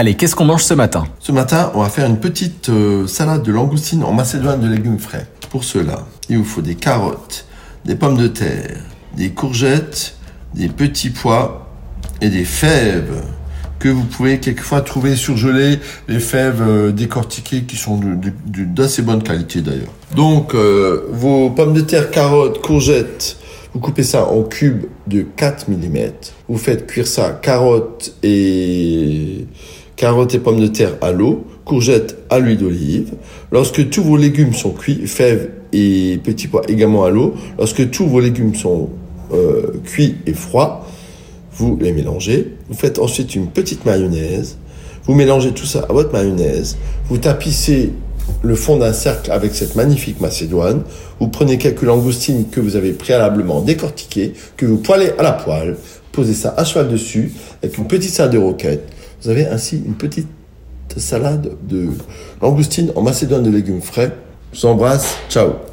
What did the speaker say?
Allez, qu'est-ce qu'on mange ce matin? Ce matin, on va faire une petite euh, salade de langoustine en macédoine de légumes frais. Pour cela, il vous faut des carottes, des pommes de terre, des courgettes, des petits pois et des fèves que vous pouvez quelquefois trouver surgelées, les fèves euh, décortiquées qui sont d'assez bonne qualité d'ailleurs. Donc, euh, vos pommes de terre, carottes, courgettes, vous coupez ça en cubes de 4 mm. Vous faites cuire ça carottes et carottes et pommes de terre à l'eau, courgettes à l'huile d'olive. Lorsque tous vos légumes sont cuits, fèves et petits pois également à l'eau, lorsque tous vos légumes sont euh, cuits et froids, vous les mélangez. Vous faites ensuite une petite mayonnaise. Vous mélangez tout ça à votre mayonnaise. Vous tapissez le fond d'un cercle avec cette magnifique macédoine. Vous prenez quelques langoustines que vous avez préalablement décortiquées, que vous poêlez à la poêle. Posez ça à cheval dessus avec une petite salade de roquette. Vous avez ainsi une petite salade de langoustine en macédoine de légumes frais. Je vous embrasse. Ciao